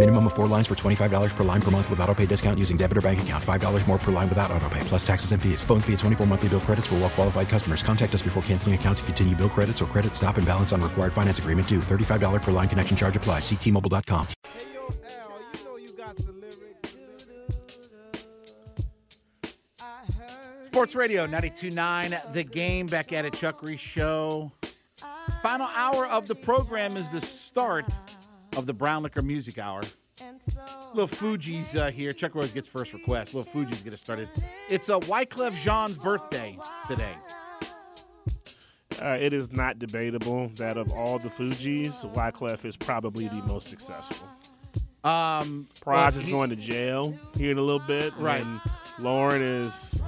Minimum of four lines for $25 per line per month with auto pay discount using debit or bank account. $5 more per line without auto pay, plus taxes and fees. Phone fee at 24 monthly bill credits for well qualified customers. Contact us before canceling account to continue bill credits or credit stop and balance on required finance agreement due. $35 per line connection charge applies. Ctmobile.com. Sports Radio 92.9, The Game, back at it, Chuck Reese Show. Final hour of the program is the start of the Brown Liquor Music Hour. Little Fugees uh, here. Chuck Rose gets first request. Little Fugees get us started. It's a uh, Wyclef Jean's birthday today. Uh, it is not debatable that of all the Fugees, Wyclef is probably the most successful. Um, Pras well, is going to jail here in a little bit. Right. And Lauren is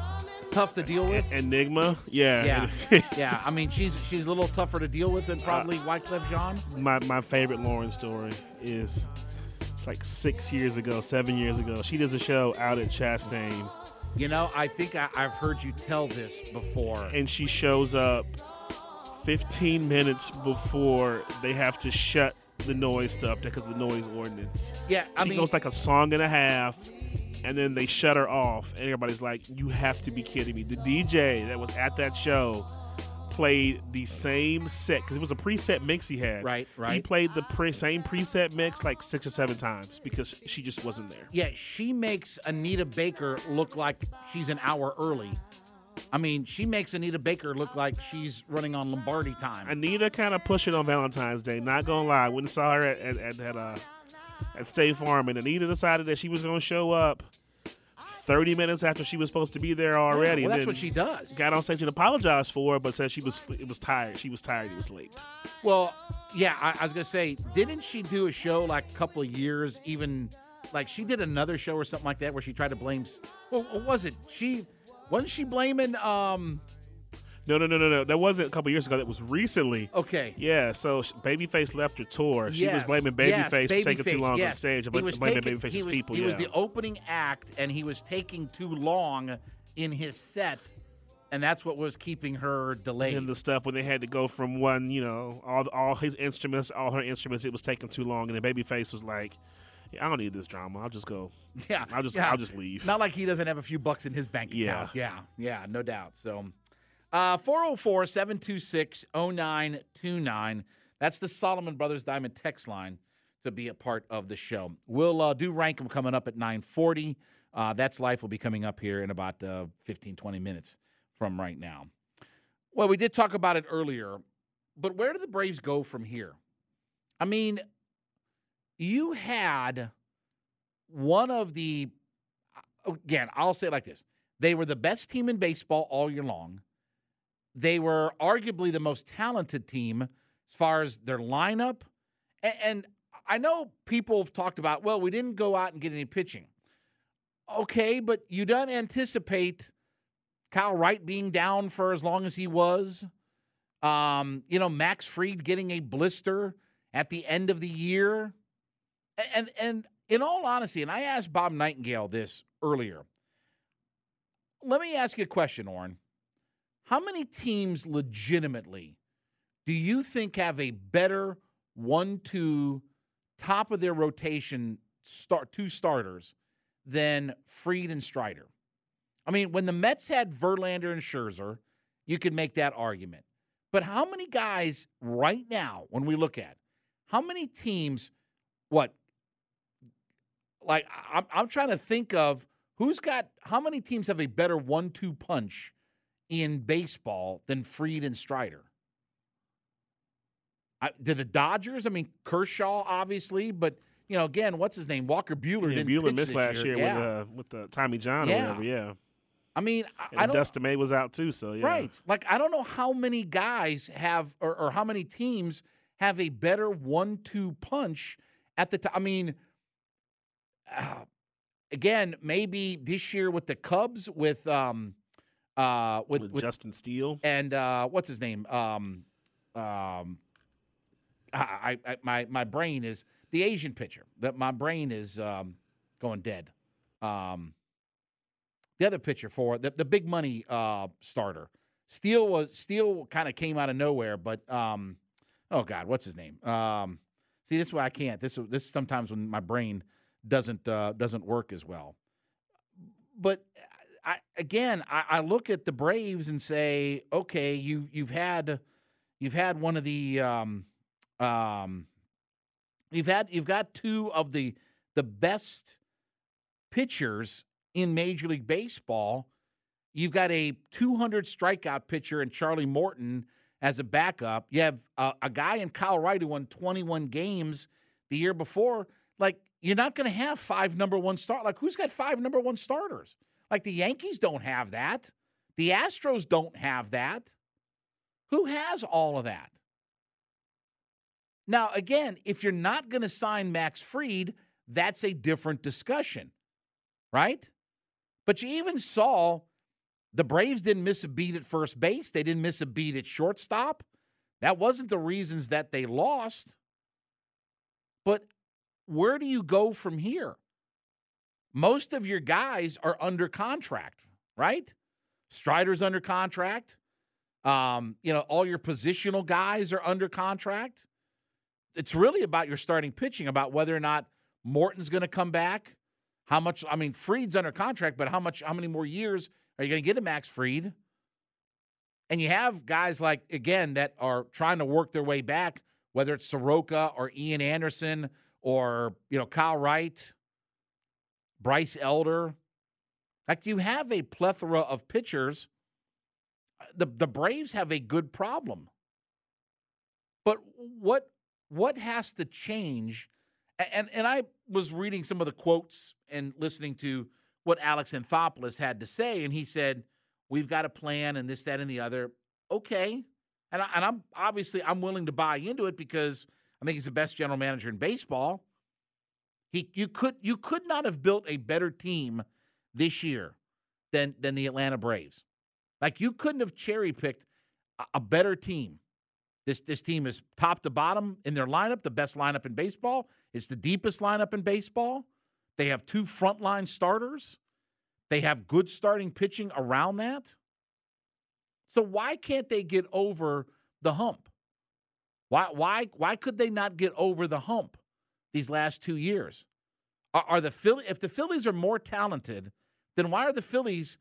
tough to deal with. Enigma. Yeah. Yeah, yeah. I mean, she's she's a little tougher to deal with than uh, probably Wyclef Jean. my, my favorite Lauren story is it's like six years ago, seven years ago. She does a show out at Chastain, You know, I think I, I've heard you tell this before. and she shows up 15 minutes before they have to shut the noise stuff because of the noise ordinance. Yeah, I she mean- goes like a song and a half, and then they shut her off, and everybody's like, "You have to be kidding me!" The DJ that was at that show played the same set because it was a preset mix he had. Right, right. He played the pre- same preset mix like six or seven times because she just wasn't there. Yeah, she makes Anita Baker look like she's an hour early. I mean, she makes Anita Baker look like she's running on Lombardi time. Anita kind of pushing on Valentine's Day. Not gonna lie, when saw her at at, at, at, uh, at State Farm, and Anita decided that she was gonna show up 30 minutes after she was supposed to be there already. well, that's what she does. Got on stage and apologized for it, but said she was it was tired. She was tired. It was late. Well, yeah, I, I was gonna say, didn't she do a show like a couple of years, even like she did another show or something like that where she tried to blame? Well, what was it? She wasn't she blaming? Um, No, no, no, no, no. That wasn't a couple years ago. That was recently. okay, Yeah, so Babyface left her tour. She was Yes, blaming yes, Babyface for taking too Babyface, long on yes. stage. He Bl- was blaming taking- Babyface's he was, people. He yeah. was the opening act, and he was taking too long in his set, and that's what was keeping her delayed. and the stuff when they had to go from one, you know, all all his instruments, all her instruments, it was taking too long, and then Babyface was like, yeah, "I don't need this drama. I'll just go. yeah, I'll just yeah. I'll just leave." Not like he doesn't have a few bucks in his bank account. Yeah, yeah, yeah no doubt. So, uh, 404 726 0929. That's the Solomon Brothers Diamond text line to be a part of the show. We'll uh, do rank 'em coming up at 940. Uh, That's Life will be coming up here in about uh, 15, 20 minutes from right now. Well, we did talk about it earlier, but where do the Braves go from here? I mean, you had one of the again, I'll say it like this. They were the best team in baseball all year long. They were arguably the most talented team as far as their lineup. A- And I know people have talked about, well, we didn't go out and get any pitching. Okay, but you don't anticipate Kyle Wright being down for as long as he was. Um, you know, Max Fried getting a blister at the end of the year. And and in all honesty, and I asked Bob Nightingale this earlier. Let me ask you a question, Orrin. How many teams legitimately do you think have a better one-two top of their rotation start two starters than Fried and Strider? I mean, when the Mets had Verlander and Scherzer, you could make that argument. But how many guys right now, when we look at how many teams, what like I'm I'm trying to think of who's got how many teams have a better one-two punch in baseball than Fried and Strider. I, do the Dodgers? I mean Kershaw, obviously, but you know, again, what's his name? Walker Buehler Yeah, didn't Buehler pitch missed last year, yeah. with uh, with the Tommy John Yeah. or whatever. Yeah, I mean, I- and I don't. Dustin May was out too. So yeah, Right. Like I don't know how many guys have or, or how many teams have a better one-two punch at the time. I mean, uh, again, maybe this year with the Cubs with um uh with, with, with Justin Steele. and uh what's his name? Um um I, I my my brain is the Asian pitcher. That my brain is um going dead. Um the other pitcher for the, the big money uh starter. Steele was Steele kind of came out of nowhere, but um oh god, what's his name? Um see this is why I can't. This this is sometimes when my brain doesn't uh doesn't work as well. But I again I, I look at the Braves and say, okay, you you've had you've had one of the um um you've had you've got two of the the best pitchers in Major League Baseball. You've got a 200 strikeout pitcher in Charlie Morton as a backup. You have a, a guy in Kyle Wright who won 21 games the year before. Like you're not going to have five number one start. Like who's got five number one starters? Like the Yankees don't have that. The Astros don't have that. Who has all of that? Now, again, if you're not going to sign Max Fried, that's a different discussion, right? But you even saw the Braves didn't miss a beat at first base, they didn't miss a beat at shortstop. That wasn't the reasons that they lost. But where do you go from here? Most of your guys are under contract, right? Strider's under contract. Um, you know, all your positional guys are under contract. It's really about your starting pitching, about whether or not Morton's going to come back. How much? I mean, Fried's under contract, but how much? How many more years are you going to get a Max Fried? And you have guys like again that are trying to work their way back, whether it's Soroka or Ian Anderson or you know Kyle Wright, Bryce Elder. Like you have a plethora of pitchers. Uh, the the Braves have a good problem. But what what has to change? And and I was reading some of the quotes and listening to what Alex Anthopoulos had to say, and he said, "We've got a plan, and this, that, and the other." Okay, and I, and I'm obviously I'm willing to buy into it because I think he's the best general manager in baseball. He you could you could not have built a better team this year than than the Atlanta Braves. Like you couldn't have cherry picked a, a better team. This this team is top to bottom in their lineup, the best lineup in baseball. It's the deepest lineup in baseball. They have two frontline starters. They have good starting pitching around that. So why can't they get over the hump? Why why why could they not get over the hump these last two years? Are, are the Philly if the Phillies are more talented, then why are the Phillies?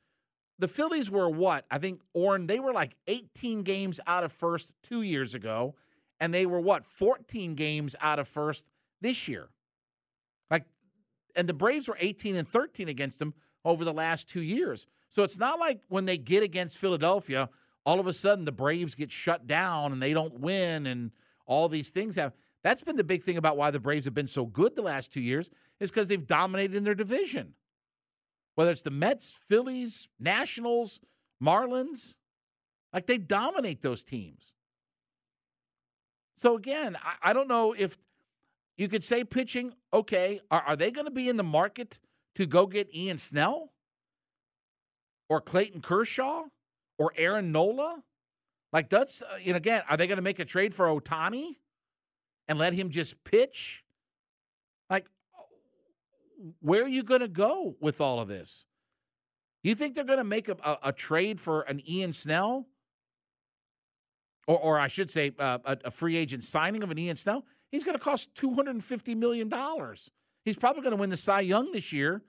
The Phillies were what? I think Orrin, they were like 18 games out of first two years ago, and they were what, 14 games out of first this year. Like, and the Braves were 18 and 13 against them over the last two years. So it's not like when they get against Philadelphia, all of a sudden the Braves get shut down and they don't win and all these things have. That's been the big thing about why the Braves have been so good the last two years is because they've dominated in their division. Whether it's the Mets, Phillies, Nationals, Marlins, like they dominate those teams. So again, I, I don't know if you could say pitching, okay, are, are they going to be in the market to go get Ian Snell or Clayton Kershaw or Aaron Nola? Like that's, uh, you know, again, are they going to make a trade for Ohtani and let him just pitch? Like, where are you going to go with all of this? You think they're going to make a, a, a, trade for an Ian Snell? Or, or I should say, uh, a, a free agent signing of an Ian Snell? He's going to cost $250 million. He's probably going to win the Cy Young this year,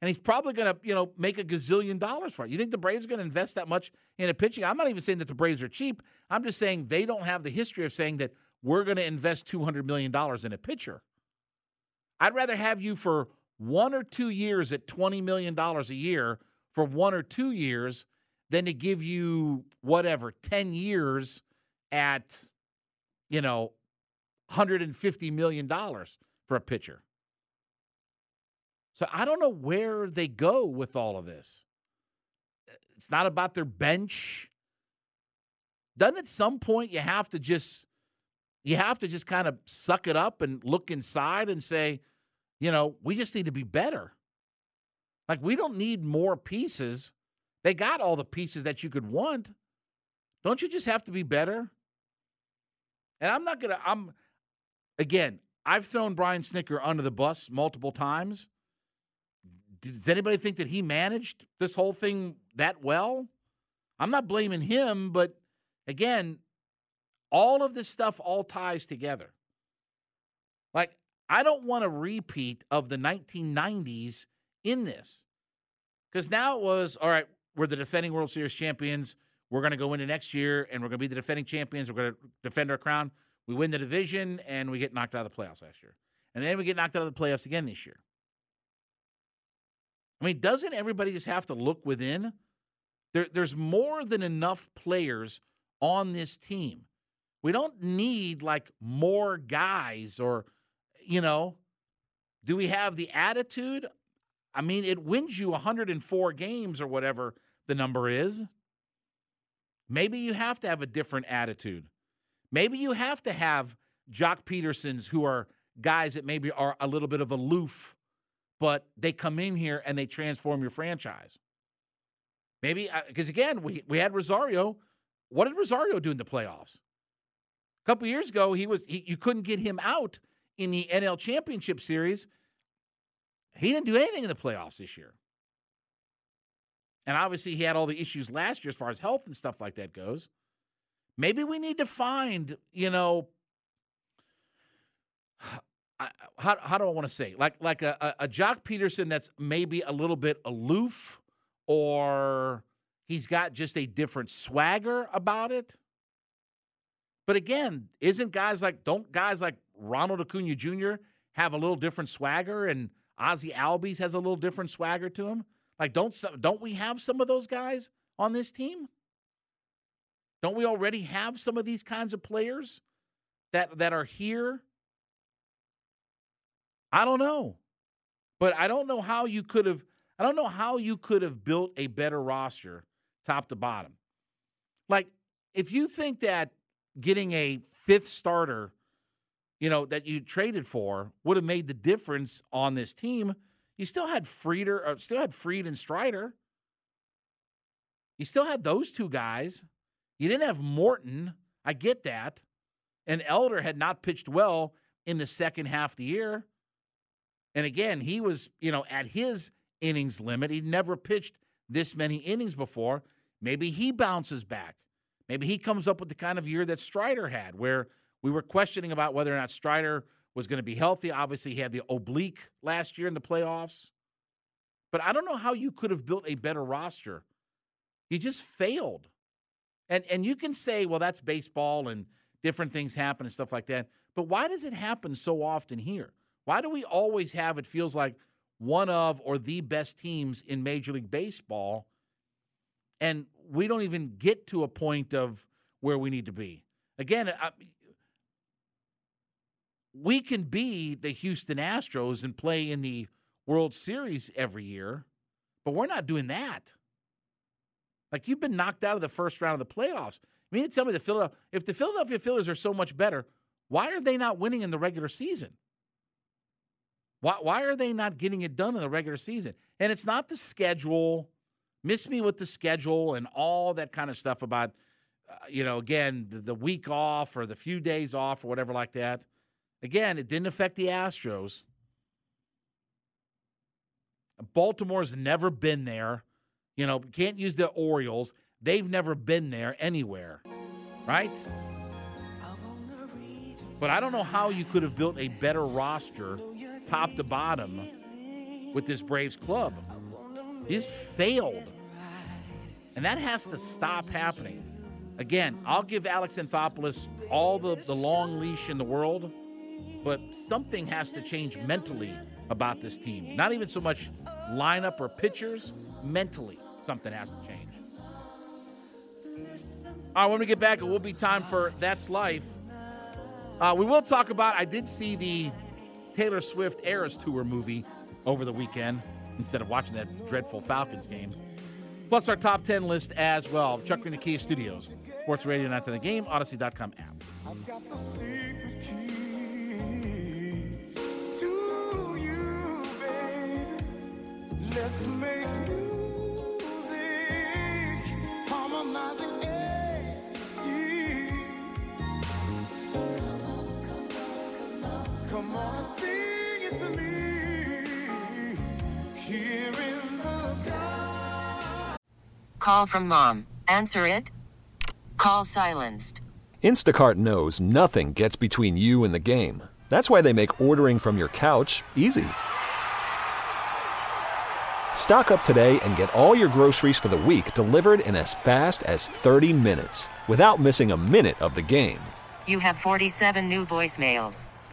and he's probably going to, you know, make a gazillion dollars for it. You think the Braves are going to invest that much in a pitching? I'm not even saying that the Braves are cheap. I'm just saying they don't have the history of saying that we're going to invest $200 million in a pitcher. I'd rather have you for one or two years at $20 million a year for one or two years than to give you whatever, 10 years at, you know, $150 million for a pitcher. So I don't know where they go with all of this. Uh, it's not about their bench. Doesn't at some point you have to just you have to just kind of suck it up and look inside and say, you know, we just need to be better. Like we don't need more pieces. They got all the pieces that you could want. Don't you just have to be better? And I'm not going to I'm again, I've thrown Brian Snitker under the bus multiple times. Does anybody think that he managed this whole thing that well? I'm not blaming him, but again, all of this stuff all ties together. Like, I don't want a repeat of the 1990s in this. Because now it was, all right, we're the defending World Series champions. We're going to go into next year and we're going to be the defending champions. We're going to defend our crown. We win the division and we get knocked out of the playoffs last year. And then we get knocked out of the playoffs again this year. I mean, doesn't everybody just have to look within? There, there's more than enough players on this team. We don't need like more guys or, you know, do we have the attitude? I mean, it wins you 104 games or whatever the number is. Maybe you have to have a different attitude. Maybe you have to have Joc Pedersons who are guys that maybe are a little bit of aloof, but they come in here and they transform your franchise. Maybe because uh, again, we we had Rosario. What did Rosario do in the playoffs? A couple years ago, he was he, you couldn't get him out in the NL Championship Series. He didn't do anything in the playoffs this year. And obviously, he had all the issues last year as far as health and stuff like that goes. Maybe we need to find, you know, how, how do I want to say? Like like a, a, a Joc Pederson that's maybe a little bit aloof or he's got just a different swagger about it. But again, isn't guys like don't guys like Ronald Acuna Jr. have a little different swagger and Ozzie Albies has a little different swagger to him? Like don't don't we have some of those guys on this team? Don't we already have some of these kinds of players that that are here? I don't know. But I don't know how you could have I don't know how you could have built a better roster top to bottom. Like if you think that getting a fifth starter, you know, that you traded for would have made the difference on this team, you still had Frieder, or still had Fried and Strider. You still had those two guys. You didn't have Morton. I get that. And Elder had not pitched well in the second half of the year. And again, he was, you know, at his innings limit. He'd never pitched this many innings before. Maybe he bounces back. Maybe he comes up with the kind of year that Strider had, where we were questioning about whether or not Strider was going to be healthy. Obviously, he had the oblique last year in the playoffs. But I don't know how you could have built a better roster. You just failed. And and you can say, well, that's baseball and different things happen and stuff like that. But why does it happen so often here? Why do we always have it feels like one of or the best teams in Major League Baseball and we don't even get to a point of where we need to be? Again, I, we can be the Houston Astros and play in the World Series every year, but we're not doing that. Like you've been knocked out of the first round of the playoffs. I mean, tell me the Philadelphia if the Philadelphia Phillies are so much better, why are they not winning in the regular season? Why why are they not getting it done in the regular season? And it's not the schedule. Miss me with the schedule and all that kind of stuff about, uh, you know, again the, the week off or the few days off or whatever like that. Again, it didn't affect the Astros. Baltimore's never been there. You know, can't use the Orioles. They've never been there anywhere, right? But I don't know how you could have built a better roster, top to bottom, with this Braves club. Just failed. And that has to stop happening. Again, I'll give Alex Anthopoulos all the, the long leash in the world, but something has to change mentally about this team. Not even so much lineup or pitchers, mentally something has to change. All right, when we get back, it will be time for That's Life. Uh, we will talk about, I did see the Taylor Swift Eras Tour movie over the weekend instead of watching that dreadful Falcons game. Plus our top 10 list as well. Chuck in the Kia Studios, Sports Radio Night to the Game, Audacy.com app. Let's make music, harmonizing Come on and sing it to me. Here in the dark. Call from mom. Answer it. Call silenced. Instacart knows nothing gets between you and the game. That's why they make ordering from your couch easy. Stock up today and get all your groceries for the week delivered in as fast as 30 minutes without missing a minute of the game. You have 47 new voicemails.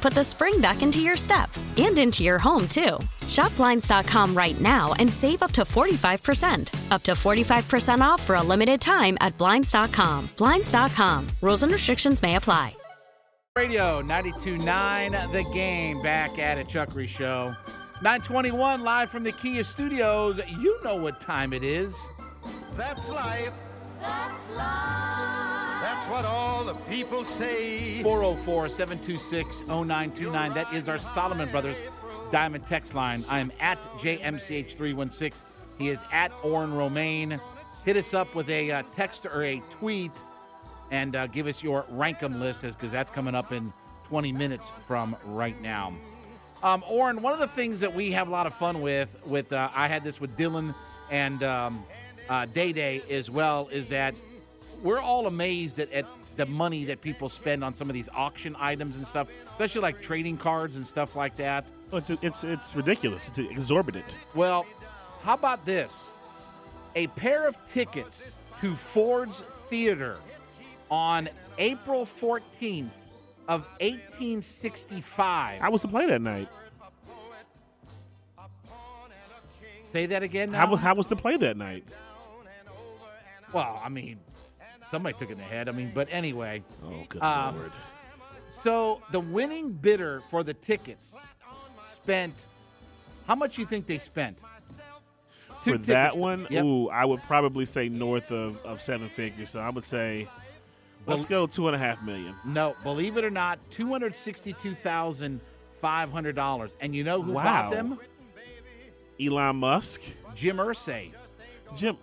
put the spring back into your step and into your home, too. Shop Blinds.com right now and save up to 45%. Up to 45% off for a limited time at Blinds.com. Blinds.com. Rules and restrictions may apply. Radio 92.9 The Game back at a Chuckery Show. 921 live from the Kia Studios. You know what time it is. That's life. That's life. That's what all the people say. 404 726 0929. That is our Solomon Brothers Diamond Text line. I am at JMCH316. He is at Orrin Romaine. Hit us up with a uh, text or a tweet and uh, give us your rank 'em list because that's coming up in 20 minutes from right now. Um, Orrin, one of the things that we have a lot of fun with, with uh, I had this with Dylan and um, uh, Day Day as well, is that we're all amazed at, at the money that people spend on some of these auction items and stuff, especially like trading cards and stuff like that. Oh, it's it's it's ridiculous. It's exorbitant. Well, how about this? A pair of tickets to Ford's Theater on April 14th of 1865. I was to play that night? Say that again. Now? How, was- how was the play that night? Well, I mean, somebody took it in the head. I mean, but anyway. Oh, good Um, lord. So the winning bidder for the tickets spent how much you think they spent? Two For that one, Yep. ooh, I would probably say north of, of seven figures. So I would say, let's go two and a half million. No, believe it or not, two hundred sixty-two thousand five hundred dollars. And you know who Wow. bought them? Elon Musk, Jim Irsay. Jim.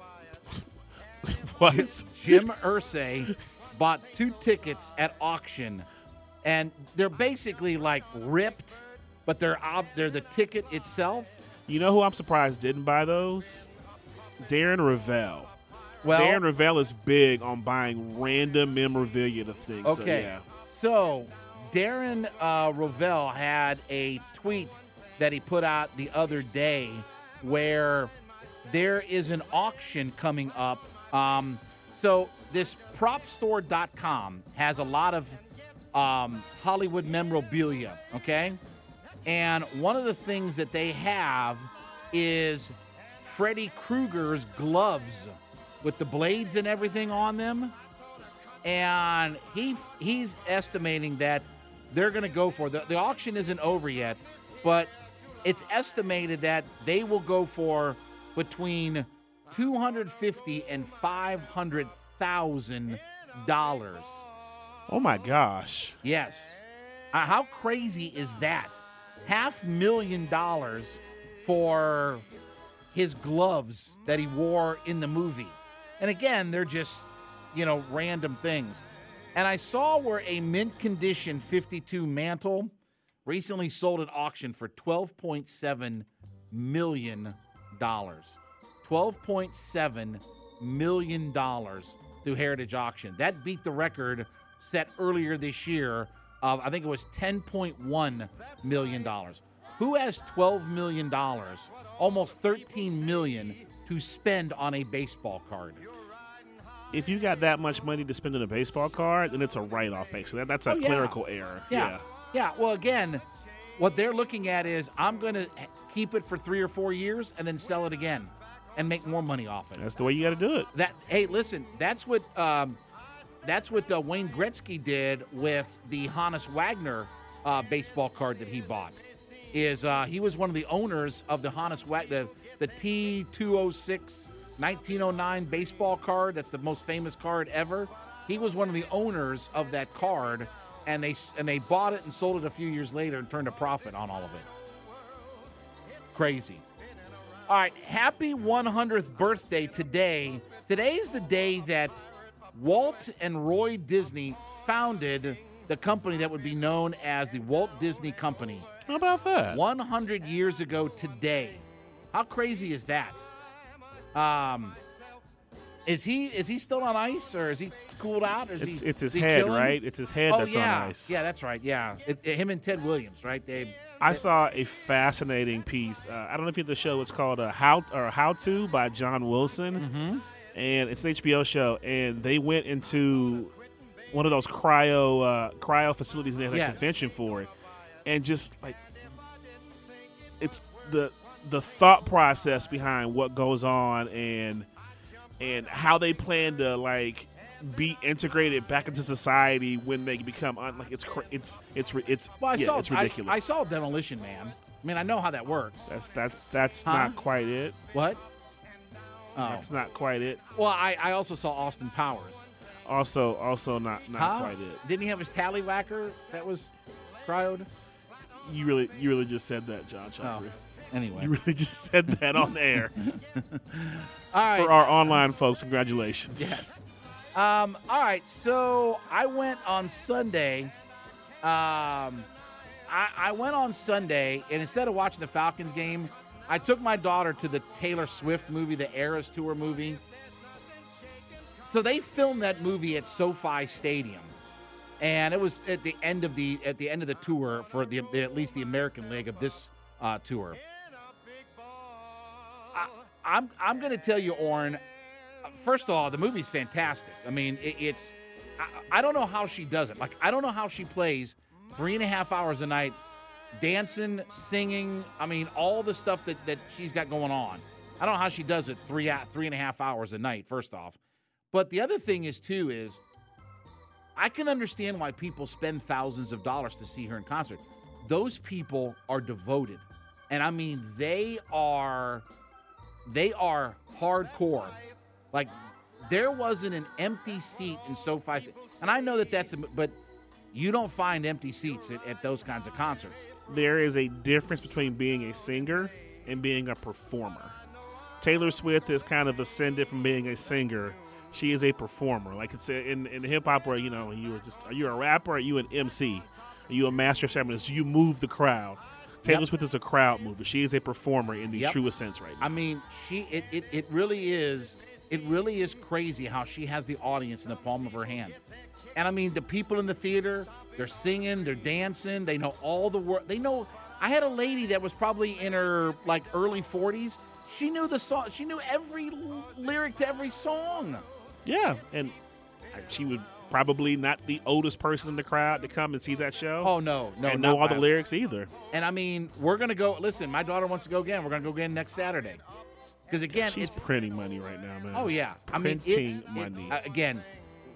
what? Jim Irsay bought two tickets at auction, and they're basically like ripped, but they're ob- they're the ticket itself. You know who I'm surprised didn't buy those? Darren Rovell. Well, Darren Rovell is big on buying random memorabilia to things. So, Okay. yeah. So, Darren uh, Rovell had a tweet that he put out the other day where there is an auction coming up. Um, so, this propstore.com has a lot of um, Hollywood memorabilia, okay? And one of the things that they have is Freddy Krueger's gloves. with the blades and everything on them. And he he's estimating that they're going to go for the, the auction isn't over yet, but it's estimated that they will go for between 250 and 500 thousand dollars. Oh my gosh. Yes. Uh, how crazy is that? Half million dollars for his gloves that he wore in the movie. And again, they're just, you know, random things. And I saw where a mint condition 52 mantle recently sold at auction for 12.7 million dollars. 12.7 million dollars through Heritage Auction. That beat the record set earlier this year of I think it was 10.1 million dollars. Who has 12 million dollars, almost 13 million, to spend on a baseball card? If you got that much money to spend on a baseball card, then it's a write off, basically. That, that's a Oh, yeah. clerical error. Yeah. Yeah. Well, again, what they're looking at is I'm going to keep it for three or four years and then sell it again and make more money off it. That's the way you got to do it. That hey, listen, that's what um, that's what uh, Wayne Gretzky did with the Honus Wagner uh, baseball card that he bought. Is uh, he was one of the owners of the Honus Wagner the, the T206 1909 baseball card. That's the most famous card ever. He was one of the owners of that card, and they and they bought it and sold it a few years later and turned a profit on all of it. Crazy. All right, happy 100th birthday today. Today is the day that Walt and Roy Disney founded the company that would be known as the Walt Disney Company. How about that? 100 years ago today. How crazy is that? Um, is he is he still on ice or is he cooled out? Or is It's, he, it's his he head, chilling? right? It's his head oh, that's yeah. on ice. Yeah, that's right. Yeah, it, it- him and Ted Williams, right? They I saw a fascinating piece. Uh, I don't know if you have the show. It's called uh, How or How to by John Wilson, Mm-hmm. and it's an HBO show. And they went into one of those cryo uh, cryo facilities and they had a Yes. convention for it, and just like it's the the thought process behind what goes on and and how they plan to like be integrated back into society when they become un- like it's cr- it's it's it's Well, I yeah, saw it's ridiculous. I, saw Demolition Man. I mean, I know how that works. That's that's that's Huh? not quite it. What? Oh. That's not quite it. Well, I, I also saw Austin Powers. Also, also not not Huh? quite it. Didn't he have his tallywhacker that was cryoed? You really you really just said that, John oh. Chopper. Anyway. You really just said that on air. All right. For our online folks, congratulations. Yes. Um, all right. So I went on Sunday. Um, I, I went on Sunday, and instead of watching the Falcons game, I took my daughter to the Taylor Swift movie, the Eras Tour movie. So they filmed that movie at SoFi Stadium, and it was at the end of the at the end of the tour for the, the at least the American leg of this uh, tour. I, I'm I'm going to tell you, Orrin. First of all, the movie's fantastic. I mean, it, it's I, I don't know how she does it. Like I don't know how she plays three and a half hours a night, dancing, singing. I mean, all the stuff that that she's got going on. I don't know how she does it three three and a half hours a night. First off, but the other thing is too is I can understand why people spend thousands of dollars to see her in concert. Those people are devoted. And I mean they are they are hardcore. Like there wasn't an empty seat in SoFi. And I know that that's the but you don't find empty seats at, at those kinds of concerts. There is a difference between being a singer and being a performer. Taylor Swift has kind of ascended from being a singer. She is a performer. Like it's in in hip hop, where you know you were just are you a rapper? Are you an MC? Are you a master of ceremonies? Do you move the crowd? Taylor Yep. Swift is a crowd mover. She is a performer in the Yep. truest sense right now. I mean, she it, it it really is it really is crazy how she has the audience in the palm of her hand. And I mean, the people in the theater, they're singing, they're dancing, they know all the word. They know. I had a lady that was probably in her like early 40s. She knew the song. She knew every lyric to every song. Yeah, and she would probably not the oldest person in the crowd to come and see that show. Oh no, no, and know all the lyrics either. And I mean, we're gonna go. Listen, my daughter wants to go again. We're gonna go again next Saturday. Because again, She's it's printing money right now, man. Oh yeah, I mean printing it's, it- money. uh, again,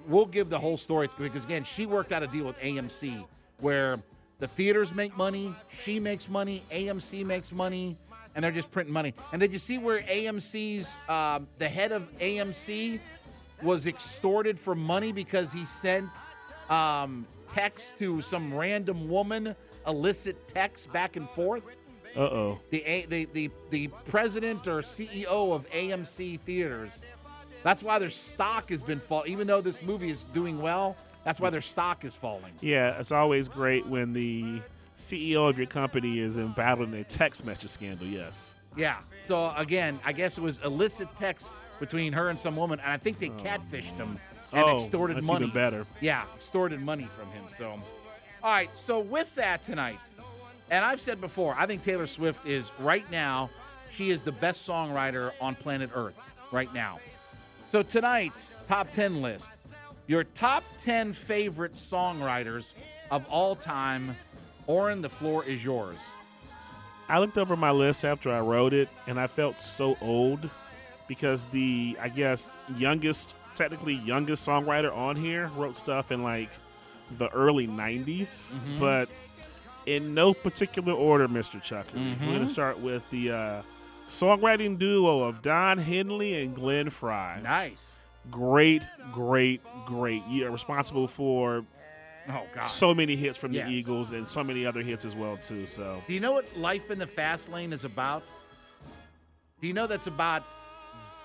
we'll give the whole story because again, she worked out a deal with AMC where the theaters make money, she makes money, AMC makes money, and they're just printing money. And did you see where AMC's um, the head of AMC was extorted for money because he sent um, texts to some random woman, illicit texts back and forth? Uh oh. the, A- the the the president or CEO of AMC theaters. That's why their stock has been fall. Even though this movie is doing well, that's why their stock is falling. Yeah, it's always great when the CEO of your company is embattled in a text message scandal. Yes. Yeah. So again, I guess it was illicit text between her and some woman, and I think they catfished him and Oh, extorted that's money. even better. Yeah, extorted money from him. So, all right. So with that tonight, and I've said before, I think Taylor Swift is right now. She is the best songwriter on planet Earth right now. So tonight's top ten list, your top ten favorite songwriters of all time. Orrin, the floor is yours. I looked over my list after I wrote it, and I felt so old because the, I guess, youngest, technically youngest songwriter on here wrote stuff in like the early 90s, Mhm. but in no particular order, Mr. Chuck. We're going to start with the uh, songwriting duo of Don Henley and Glenn Frey. Nice. Great, great, great. You are responsible for Oh God. so many hits from Yes. the Eagles and so many other hits as well too. So Do you know what Life in the Fast Lane is about? Do you know that's about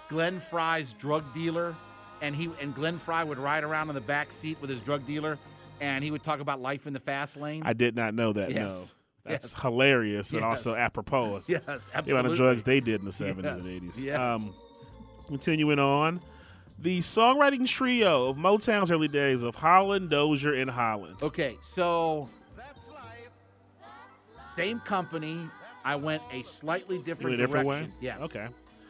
Glenn Frey's drug dealer, and he and Glenn Frey would ride around in the back seat with his drug dealer, and he would talk about life in the fast lane. I did not know that. Yes. No, that's Yes. hilarious, but Yes. also apropos. Yes, The amount absolutely. of drugs they did in the seventies Yes. and eighties. Yes. Um, continuing on, the songwriting trio of Motown's early days of Holland, Dozier, and Holland. Okay, so same company. I went a slightly different, a different way? direction. Yes. Okay.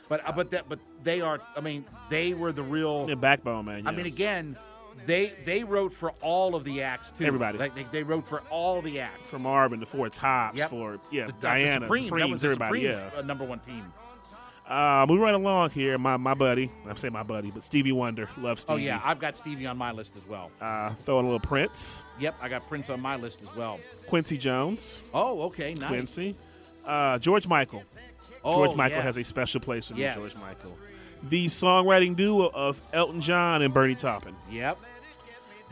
But uh, but that but they are. I mean, they were the real Yeah, backbone man. I mean, again, they they wrote for all of the acts too. Everybody. Like, they, they wrote for all the acts. from Marvin to Four Tops Yep. for yeah The- the Diana, Supremes, that Supremes, the everybody. Supremes, Yeah. uh, number one team. Uh, moving right along here, my my buddy. I'm saying my buddy, but Stevie Wonder. Love Oh Stevie. yeah, I've got Stevie on my list as well. Uh, throwing a little Prince, Yep, I got Prince on my list as well. Quincy Jones, Oh, okay, nice. Quincy, uh, George Michael. Oh, George Michael has a special place for me. Yes. George Michael. The songwriting duo of Elton John and Bernie Taupin. Yep.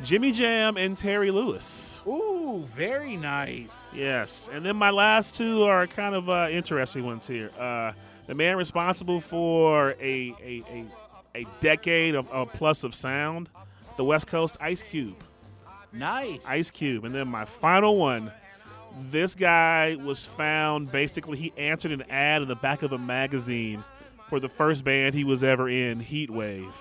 Jimmy Jam and Terry Lewis. Ooh, very nice. Yes, and then my last two are kind of uh, interesting ones here. Uh, the man responsible for a a, a, a decade of, of plus of sound, the West Coast Ice Cube. Nice. Ice Cube, and then my final one. This guy was found basically. He answered an ad in the back of a magazine for the first band he was ever in, Heatwave.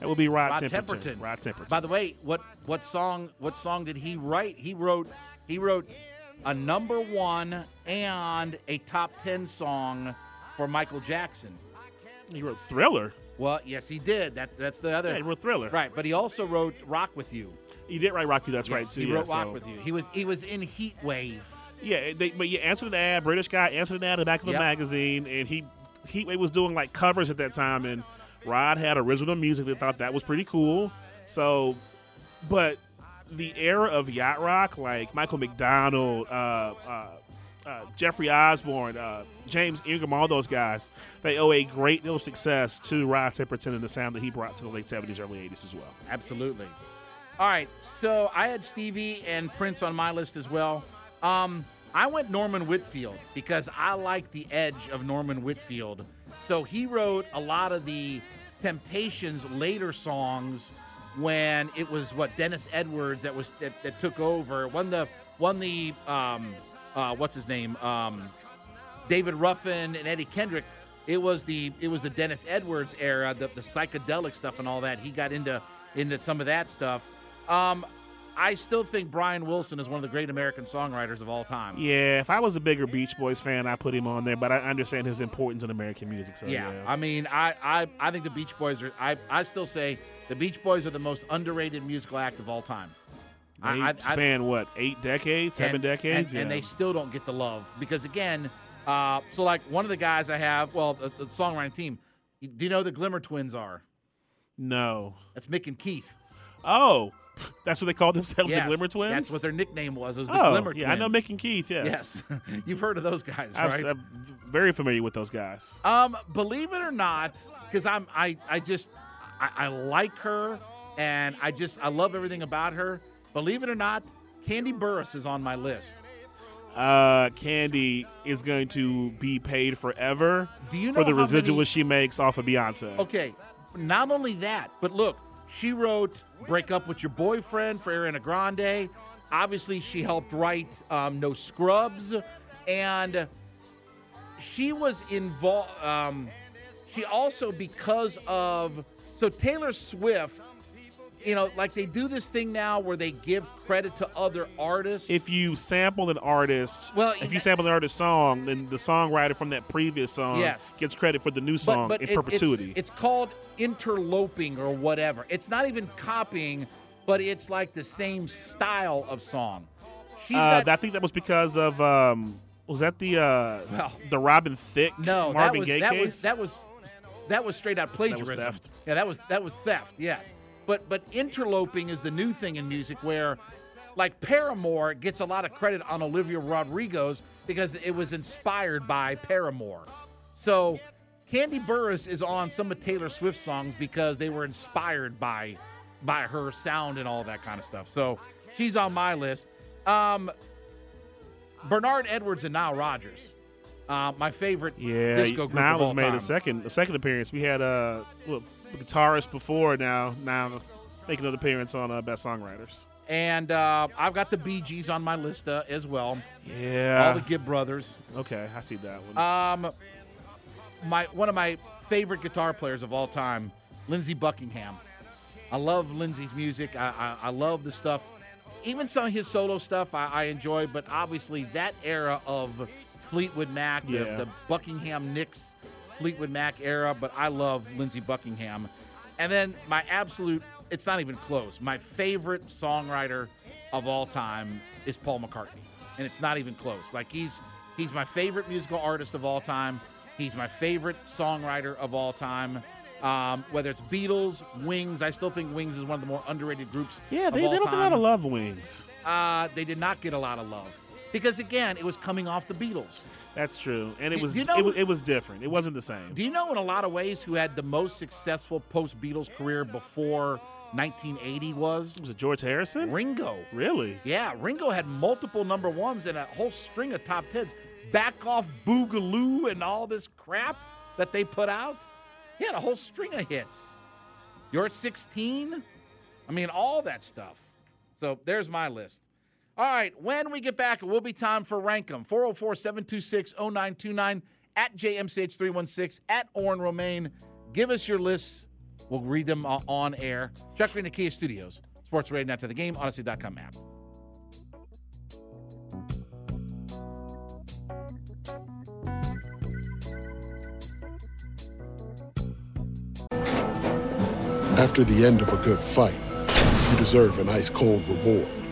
That would be Rod, Rod Temperton. Temperton. Rod Temperton. By the way, what what song what song did he write? He wrote he wrote a number one and a top ten song for Michael Jackson. he wrote Thriller. Well, yes, he did. That's that's the other Yeah, he wrote Thriller. right. But he also wrote Rock with You. He did write Rock with You. That's right Yes, too. He yeah, wrote Rock so- with You. He was he was in Heat Wave. Yeah, they, but you answered an ad. British guy answered an ad in the back of a Yep. magazine, and he he was doing like covers at that time, and Rod had original music. They thought that was pretty cool. So, but the era of yacht rock, like Michael McDonald, uh, uh, uh, Jeffrey Osborne, uh, James Ingram, all those guys, they owe a great deal of success to Rod Temperton and the sound that he brought to the late '70s, early '80s as well. Absolutely. All right, so I had Stevie and Prince on my list as well. Um, I went Norman Whitfield because I like the edge of Norman Whitfield. So he wrote a lot of the Temptations later songs when it was what Dennis Edwards that was that, that took over. Won the won the um, uh, what's his name? Um, David Ruffin and Eddie Kendrick. It was the it was the Dennis Edwards era, the, the psychedelic stuff and all that. He got into into some of that stuff. Um, I still think Brian Wilson is one of the great American songwriters of all time. Yeah, if I was a bigger Beach Boys fan, I put him on there, but I understand his importance in American music. So yeah, yeah, I mean, I, I I think the Beach Boys are. I I still say the Beach Boys are the most underrated musical act of all time. they I, I- I- span what eight decades, seven and- decades, and, and they still don't get the love because again, uh, so like one of the guys I have, well, the, the songwriting team, Do you know who the Glimmer Twins are? No. That's Mick and Keith. Oh, that's what they called themselves, Yes, the Glimmer Twins. That's what their nickname was. Was the oh, Glimmer yeah, Twins. I know Mick and Keith. Yes, Yes, you've heard of those guys, right? I'm very familiar with those guys. Um, believe it or not, because I'm I I just I, I like her and I just I love everything about her. Believe it or not, Kandi Burruss is on my list. Uh, Kandi is going to be paid forever Do you know for the residuals many- she makes off of Beyonce. Okay, not only that, but look, she wrote "Break Up with Your Boyfriend" for Ariana Grande. Obviously, she helped write um, "No Scrubs," and she was involved. Um, she also, because of so Taylor Swift, you know, like they do this thing now where they give credit to other artists. If you sample an artist, Well, if you that- sample an artist's song, then the songwriter from that previous song Yes. gets credit for the new song in it- perpetuity. It's, called interloping or whatever. It's not even copying, but it's like the same style of song. She's uh, got I think that was because of um, was that the uh, Well, the Robin Thicke no, Marvin that was Gaye that case? was that was that was straight out plagiarism. theft. Yeah, that was that was theft. Yes, but but interloping is the new thing in music where. Like Paramore gets a lot of credit on Olivia Rodrigo's because it was inspired by Paramore. So Kandi Burruss is on some of Taylor Swift's songs because they were inspired by by her sound and all that kind of stuff. So she's on my list. Um, Bernard Edwards and Nile Rodgers, uh, my favorite yeah, disco group Niall of all made time. a second a second appearance. We had uh, guitarist before now now making another appearance on uh, Best Songwriters. And uh, I've got the Bee Gees on my list uh, as well. Yeah, All the Gibb brothers. okay, I see that one. Um, my one of my favorite guitar players of all time, Lindsey Buckingham. I love Lindsey's music. I, I, I love the stuff. Even some of his solo stuff I, I enjoy, but obviously that era of Fleetwood Mac, the, the Buckingham Nicks Fleetwood Mac era, but I love Lindsey Buckingham. And then my absolute, it's not even close, my favorite songwriter of all time is Paul McCartney. And it's not even close. Like he's he's my favorite musical artist of all time. He's my favorite songwriter of all time. Um, whether it's Beatles, Wings, I still think Wings is one of the more underrated groups. yeah, of they, all they don't get a lot of love wings. Uh, they did not get a lot of love because again, it was coming off the Beatles. That's true, and it Do- was you know- it was it was different. It wasn't the same. Do you know in a lot of ways who had the most successful post Beatles career before 1980 was? Was it George Harrison? Ringo. Really? Yeah, Ringo had multiple number ones and a whole string of top tens. Back off Boogaloo and all this crap that they put out. He had a whole string of hits. You're at 16? I mean, all that stuff. So there's my list. All right, when we get back, it will be time for Rank 'em. 404 726 0929 at JMCH316 at Orrin Romaine. Give us your lists. We'll read them uh, on air. Chuck Green, the Kia Studios. Sports Radio to the Game, Audacy.com app. After the end of a good fight, you deserve an ice cold reward.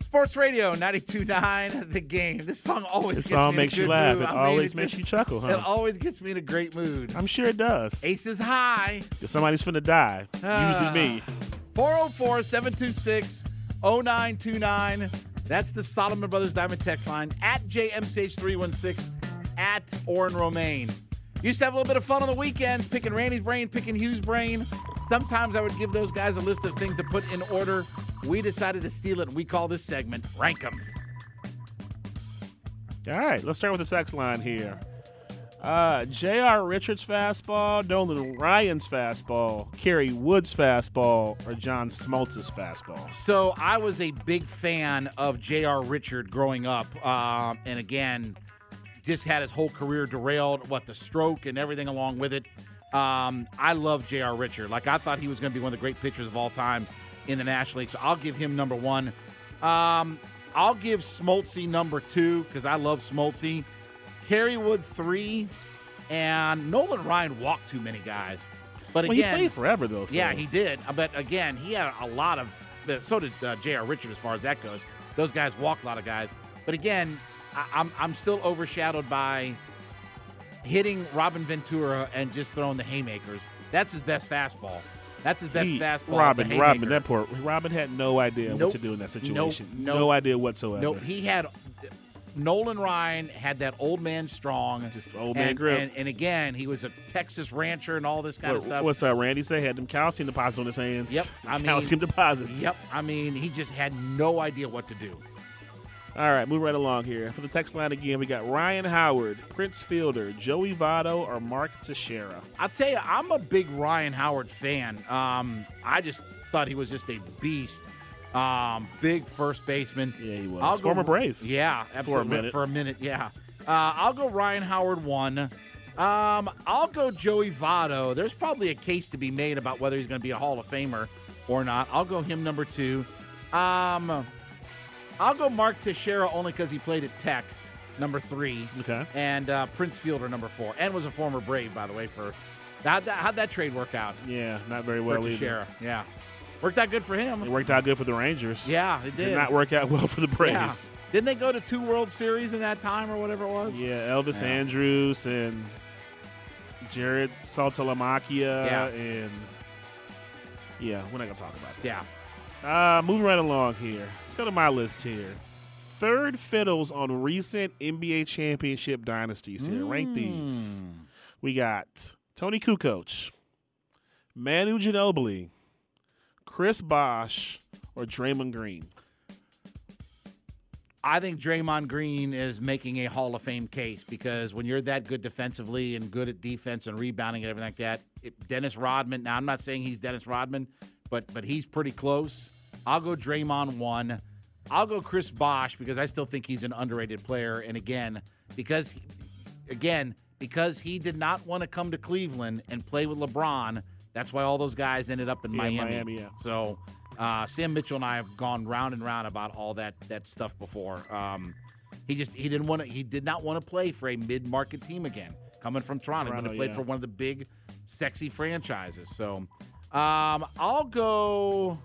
Sports Radio 92.9 The Game. This song always This gets song me in a makes you laugh. mood. It I mean, always it makes just- you chuckle, huh? It always gets me in a great mood. I'm sure it does. Ace is high. If somebody's finna die, Ah. usually me. 404 726 0929. That's the Solomon Brothers Diamond text line at JMCH316 at Orrin Romaine. Used to have a little bit of fun on the weekends, picking Randy's brain, picking Hugh's brain. Sometimes I would give those guys a list of things to put in order. We decided to steal it, and we call this segment Rank 'em. All right, let's start with the text line here. Uh, J.R. Richards fastball, Nolan Ryan's fastball, Kerry Wood's fastball, or John Smoltz's fastball. So I was a big fan of J.R. Richard growing up, um, and again, just had his whole career derailed. What the stroke and everything along with it. Um, I love J.R. Richard. Like I thought he was going to be one of the great pitchers of all time in the National League. So I'll give him number one. Um, I'll give Smoltzy number two because I love Smoltzy. Kerry Wood three, and Nolan Ryan walked too many guys. But Well, he played forever, though, so- Yeah, he did. But again, he had a lot of. So did uh, J.R. Richard as far as that goes. Those guys walked a lot of guys. But again, I, I'm I'm still overshadowed by hitting Robin Ventura and just throwing the haymakers. That's his best fastball. That's his best He- fastball. Robin, Robin, that poor Robin had no idea what to do in that situation. Nope. No idea whatsoever. Nope. He had Nolan Ryan had that old man strong, just old man and, grip. And, and again, he was a Texas rancher and all this kind What- of stuff. What's that? Randy say had them calcium deposits on his hands. Yep. I mean, calcium deposits. Yep. I mean, he just had no idea what to do. All right, move right along here. For the text line again, we got Ryan Howard, Prince Fielder, Joey Votto, or Mark Teixeira. I'll tell you, I'm a big Ryan Howard fan. Um, I just thought he was just a beast. Um, big first baseman. Yeah, he was. I'll go- Former Brave. Yeah, absolutely. For a minute. For a minute, yeah. Uh, I'll go Ryan Howard one. Um, I'll go Joey Votto. There's probably a case to be made about whether he's going to be a Hall of Famer or not. I'll go him number two. Um, I'll go Mark Teixeira only because he played at Tech, number three. Okay. And uh, Prince Fielder, number four, and was a former Brave, by the way. For how'd that, how'd that trade work out? Yeah, not very for well either. Teixeira. Yeah, worked out good for him. It worked out good for the Rangers. Yeah, it did. not work out well for the Braves. Yeah. Didn't they go to two World Series in that time or whatever it was? Yeah, Elvis Yeah. Andrus and Jared Saltalamacchia Yeah. and yeah, we're not gonna talk about that. Yeah. Uh, moving right along here. Go to my list here. Third fiddles on recent NBA championship dynasties here. Rank these. Hmm. We got Toni Kukoc, Manu Ginobili, Chris Bosh, or Draymond Green. I think Draymond Green is making a Hall of Fame case because when you're that good defensively and good at defense and rebounding and everything like that, it, Dennis Rodman. Now I'm not saying he's Dennis Rodman, but but he's pretty close. I'll go Draymond one. I'll go Chris Bosh because I still think he's an underrated player. And again, because again because he did not want to come to Cleveland and play with LeBron, that's why all those guys ended up in Yeah, Miami. Miami, yeah. So uh, Sam Mitchell and I have gone round and round about all that that stuff before. Um, he just he didn't want to he did not want to play for a mid market team again. Coming from Toronto, he Toronto, wanted to play yeah. for one of the big, sexy franchises. So um, I'll go.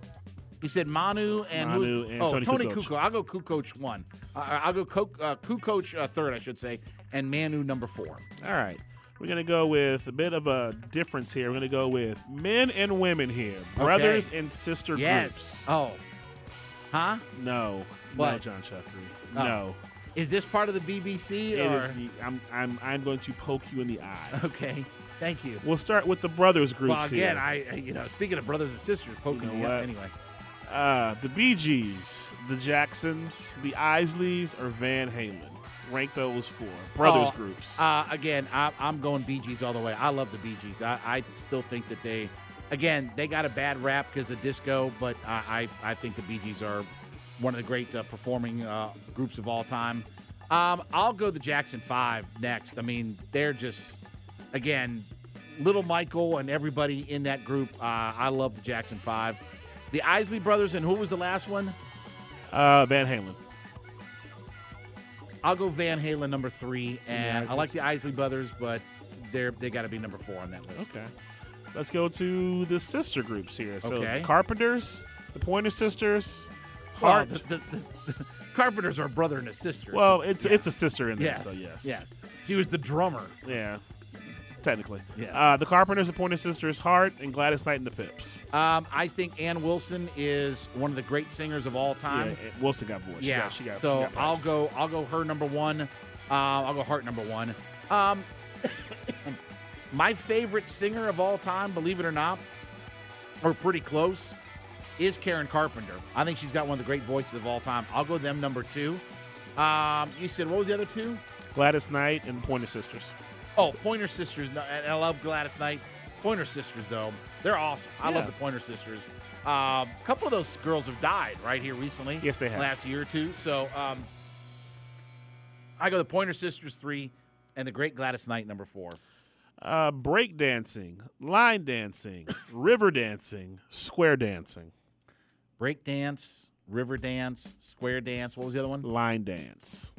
You said Manu and Manu who's- and oh Toni Toni Kukoc. Kukoc. I'll go Kukoc one. Uh, I'll go Ko- uh, Kukoc uh, third, I should say, and Manu number four. All right. We're going to go with a bit of a difference here. We're going to go with men and women here. Brothers Okay. and sister Yes. groups. Oh. Huh? No. No, John Chuckery. Oh. No. Is this part of the BBC? It or? is, I'm, I'm, I'm going to poke you in the eye. Okay. Thank you. We'll start with the brothers groups Well, again, here. I you know speaking of brothers and sisters, poking You know me up anyway. Uh, the Bee Gees, the Jacksons, the Isleys, or Van Halen. Rank those four. Brothers Oh, groups. Uh, again, I, I'm going Bee Gees all the way. I love the Bee Gees. I, I still think that they, again, they got a bad rap because of disco, but I, I, I think the Bee Gees are one of the great uh, performing uh, groups of all time. Um, I'll go the Jackson Five next. I mean, they're just, again, Little Michael and everybody in that group. Uh, I love the Jackson Five. The Isley Brothers, and who was the last one? Uh, Van Halen. I'll go Van Halen number three, and I like the Isley Brothers, but they're they got to be number four on that list. Okay. Let's go to the sister groups here. So Okay. the Carpenters, the Pointer Sisters, Well, Heart. the, the, the, the Carpenters are a brother and a sister. well, it's Yeah. it's a sister in there, yes, so yes. yes. She was the drummer. Yeah. Technically. Yes. Uh, the Carpenters, the Pointer Sisters, Heart, and Gladys Knight and the Pips. Um, I think Ann Wilson is one of the great singers of all time. Yeah, Wilson got voice. She Yeah. got- she got, so she got I'll go. I'll go her number one. Uh, I'll go Heart number one. Um, My favorite singer of all time, believe it or not, or pretty close, is Karen Carpenter. I think she's got one of the great voices of all time. I'll go them number two. Um, you said what was the other two? Gladys Knight and the Pointer Sisters. Oh, Pointer Sisters. And I love Gladys Knight. Pointer Sisters, though, they're awesome. I Yeah. love the Pointer Sisters. Um, a couple of those girls have died right here recently. Yes, they have. Last year or two. So um, I go the Pointer Sisters three, and the Great Gladys Knight number four. Uh, break dancing, line dancing, river dancing, square dancing. Break dance, river dance, square dance. What was the other one? Line dance.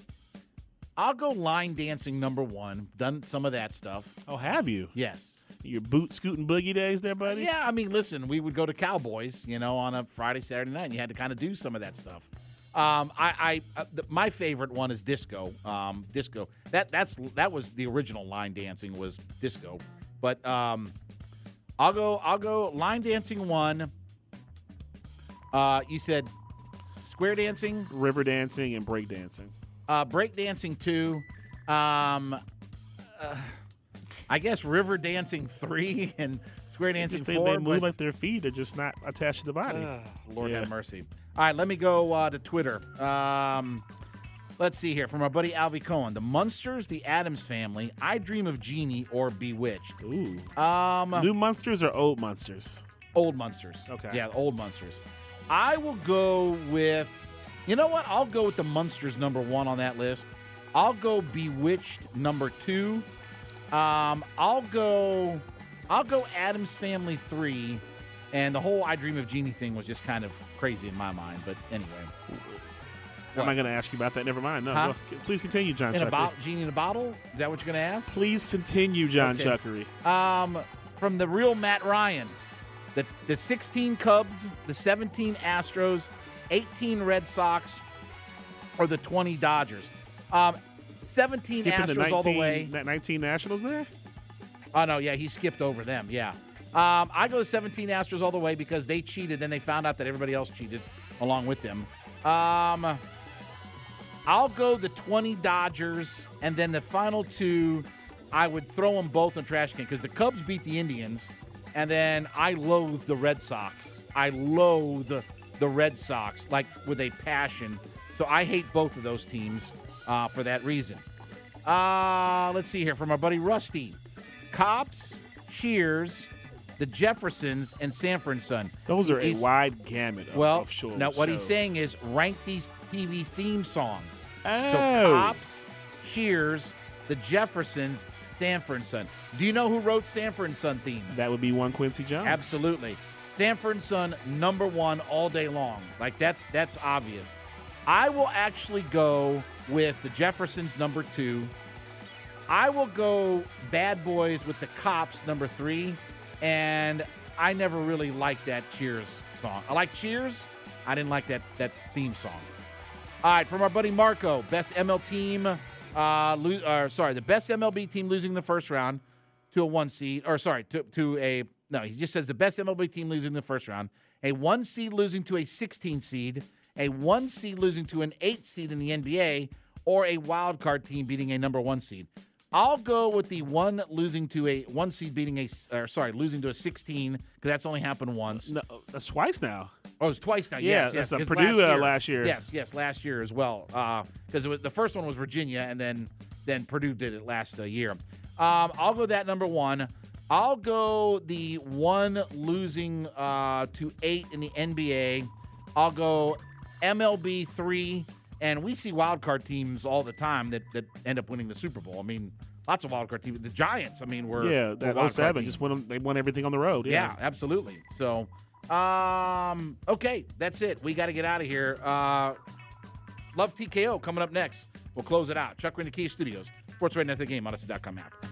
I'll go line dancing number one. Done some of that stuff. Oh, have you? Yes. Your boot scooting boogie days there, buddy? Yeah, I mean, listen, we would go to Cowboys, you know, on a Friday, Saturday night, and you had to kind of do some of that stuff. Um, I, I uh, the, my favorite one is disco. Um, disco. That that's that was the original line dancing was disco, but um, I'll go I'll go line dancing one. Uh, you said square dancing, River dancing and break dancing. Uh, break dancing two. Um, uh, I guess river dancing three and square dancing Just they, four. they move but- like their feet are just not attached to the body. Lord Yeah. have mercy. All right, let me go uh, to Twitter. Um, let's see here from our buddy Alvy Cohen. The Munsters, the Addams Family, I Dream of Jeannie, or Bewitched. Ooh. Um, New Munsters or old Munsters? Old Munsters. Okay. Yeah, old Munsters. I will go with. You know what? I'll go with the Munsters number one on that list. I'll go Bewitched number two. Um, I'll go. I'll go Addams Family three, and the whole I Dream of Jeannie thing was just kind of crazy in my mind. But anyway, I'm I going to ask you about that. Never mind. No. Huh? Please continue, John in a Chuckery. bottle, Genie in a bottle. Is that what you're going to ask? Please continue, John Okay. Chuckery. Um, from the real Matt Ryan, the the 16 Cubs, the 17 Astros, 18 Red Sox, or the 20 Dodgers. Um, 17 Skipping Astros the 19, all the way. 19 Nationals there? Oh no, yeah, he skipped over them. Yeah, um, I go the 17 Astros all the way because they cheated. Then they found out that everybody else cheated along with them. Um, I'll go the 20 Dodgers, and then the final two, I would throw them both in trash can because the Cubs beat the Indians, and then I loathe the Red Sox. I loathe the Red Sox like with a passion. So I hate both of those teams uh, for that reason. Uh, let's see here from our buddy Rusty. Cops, Cheers, the Jeffersons, and Sanford and Son. Those are a wide gamut of, well, of shows. now what he's saying is rank these TV theme songs. Oh. So. Cops, Cheers, the Jeffersons, Sanford and Son. Do you know who wrote Sanford and Son theme? That would be one Quincy Jones. Absolutely. Sanford and Son number one all day long. Like that's that's obvious. I will actually go with the Jeffersons number two. I will go Bad Boys with the Cops number three, and I never really liked that Cheers song. I like Cheers. I didn't like that that theme song. All right, from our buddy Marco, best ML team, uh, lo- or sorry, the best MLB team losing the first round to a one seed, or sorry, to, to a no, he just says the best MLB team losing in the first round, a one seed losing to a 16 seed, a one seed losing to an eight seed in the NBA, or a wild card team beating a number one seed. I'll go with the one losing to a one seed beating a, or sorry, losing to a 16 because that's only happened once. No, that's twice now. Oh, it's twice now. Yeah, yes, yes. that's, uh, because Purdue, uh, last year. Yes, yes, last year as well. Because was the first one was Virginia, and then then Purdue did it last uh, year. Um, I'll go that number one. I'll go the one losing uh, to eight in the NBA. I'll go MLB three, and we see wild card teams all the time that that end up winning the Super Bowl. I mean, lots of wild card teams. The Giants, I mean, were yeah, were that card 07 teams. just won. They won everything on the road. Yeah, absolutely. So, um, okay, that's it. We got to get out of here. Uh, Love TKO coming up next. We'll close it out. Chuck Key Studios, Sports Radio Net the Game, Audacy.com app.